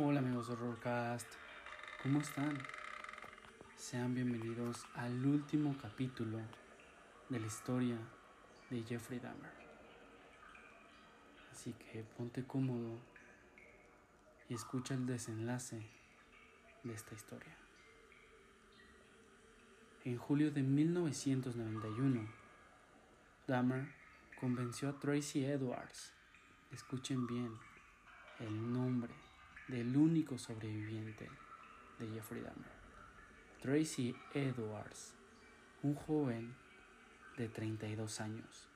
Hola amigos de Horrorcast, ¿cómo están? Sean bienvenidos al último capítulo de la historia de Jeffrey Dahmer. Así que ponte cómodo y escucha el desenlace de esta historia. En julio de 1991, Dahmer convenció a Tracy Edwards, escuchen bien, el nombre del único sobreviviente de Jeffrey Dahmer, Tracy Edwards, un joven de 32 años.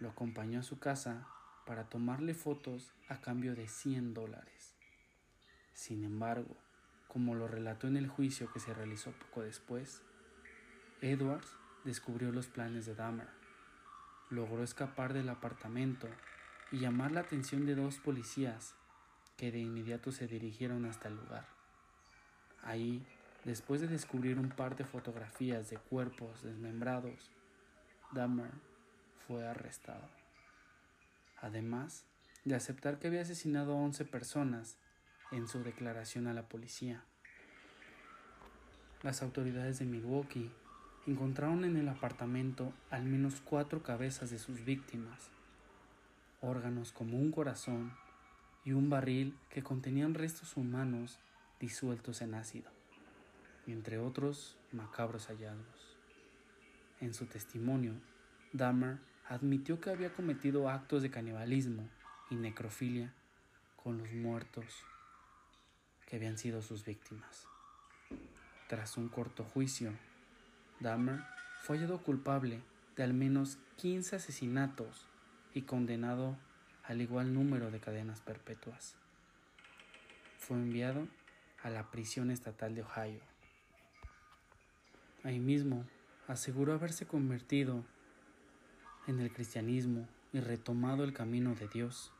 Lo acompañó a su casa para tomarle fotos a cambio de 100 dólares. Sin embargo, como lo relató en el juicio que se realizó poco después, Edwards descubrió los planes de Dahmer. Logró escapar del apartamento y llamar la atención de dos policías que de inmediato se dirigieron hasta el lugar. Ahí, después de descubrir un par de fotografías de cuerpos desmembrados, Dahmer fue arrestado. Además de aceptar que había asesinado a 11 personas en su declaración a la policía. Las autoridades de Milwaukee encontraron en el apartamento al menos cuatro cabezas de sus víctimas, órganos como un corazón y un barril que contenían restos humanos disueltos en ácido, entre otros macabros hallazgos. En su testimonio, Dahmer admitió que había cometido actos de canibalismo y necrofilia con los muertos que habían sido sus víctimas. Tras un corto juicio, Dahmer fue hallado culpable de al menos 15 asesinatos y condenado al igual número de cadenas perpetuas. Fue enviado a la prisión estatal de Ohio. Ahí mismo aseguró haberse convertido en el cristianismo y retomado el camino de Dios.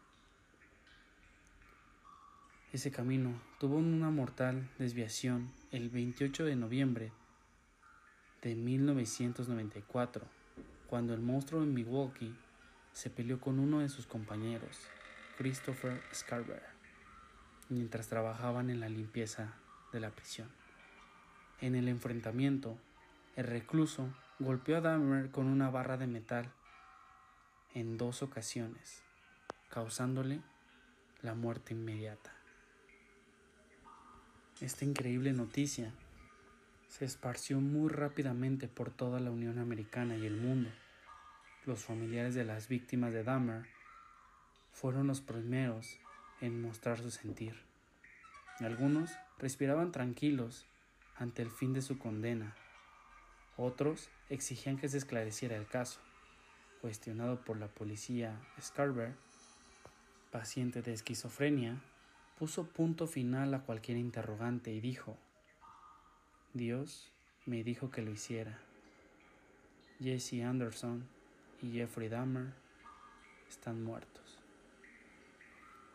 Ese camino tuvo una mortal desviación el 28 de noviembre de 1994, cuando el monstruo en Milwaukee se peleó con uno de sus compañeros, Christopher Scarver, mientras trabajaban en la limpieza de la prisión. En el enfrentamiento, el recluso golpeó a Dahmer con una barra de metal en dos ocasiones, causándole la muerte inmediata. Esta increíble noticia se esparció muy rápidamente por toda la Unión Americana y el mundo. Los familiares de las víctimas de Dahmer fueron los primeros en mostrar su sentir. Algunos respiraban tranquilos ante el fin de su condena. Otros exigían que se esclareciera el caso. Cuestionado por la policía, Scarver, paciente de esquizofrenia, puso punto final a cualquier interrogante y dijo, Dios me dijo que lo hiciera. Jesse Anderson y Jeffrey Dahmer están muertos.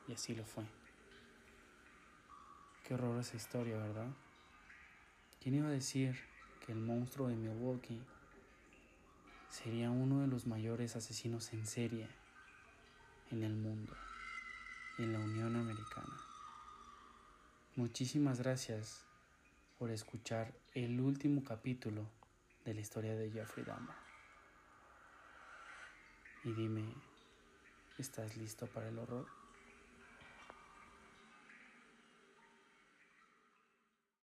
Y así lo fue. Qué horror esa historia, ¿verdad? ¿Quién iba a decir que el monstruo de Milwaukee sería uno de los mayores asesinos en serie en el mundo, en la Unión Americana? Muchísimas gracias por escuchar el último capítulo de la historia de Jeffrey Dahmer. Y dime, ¿estás listo para el horror?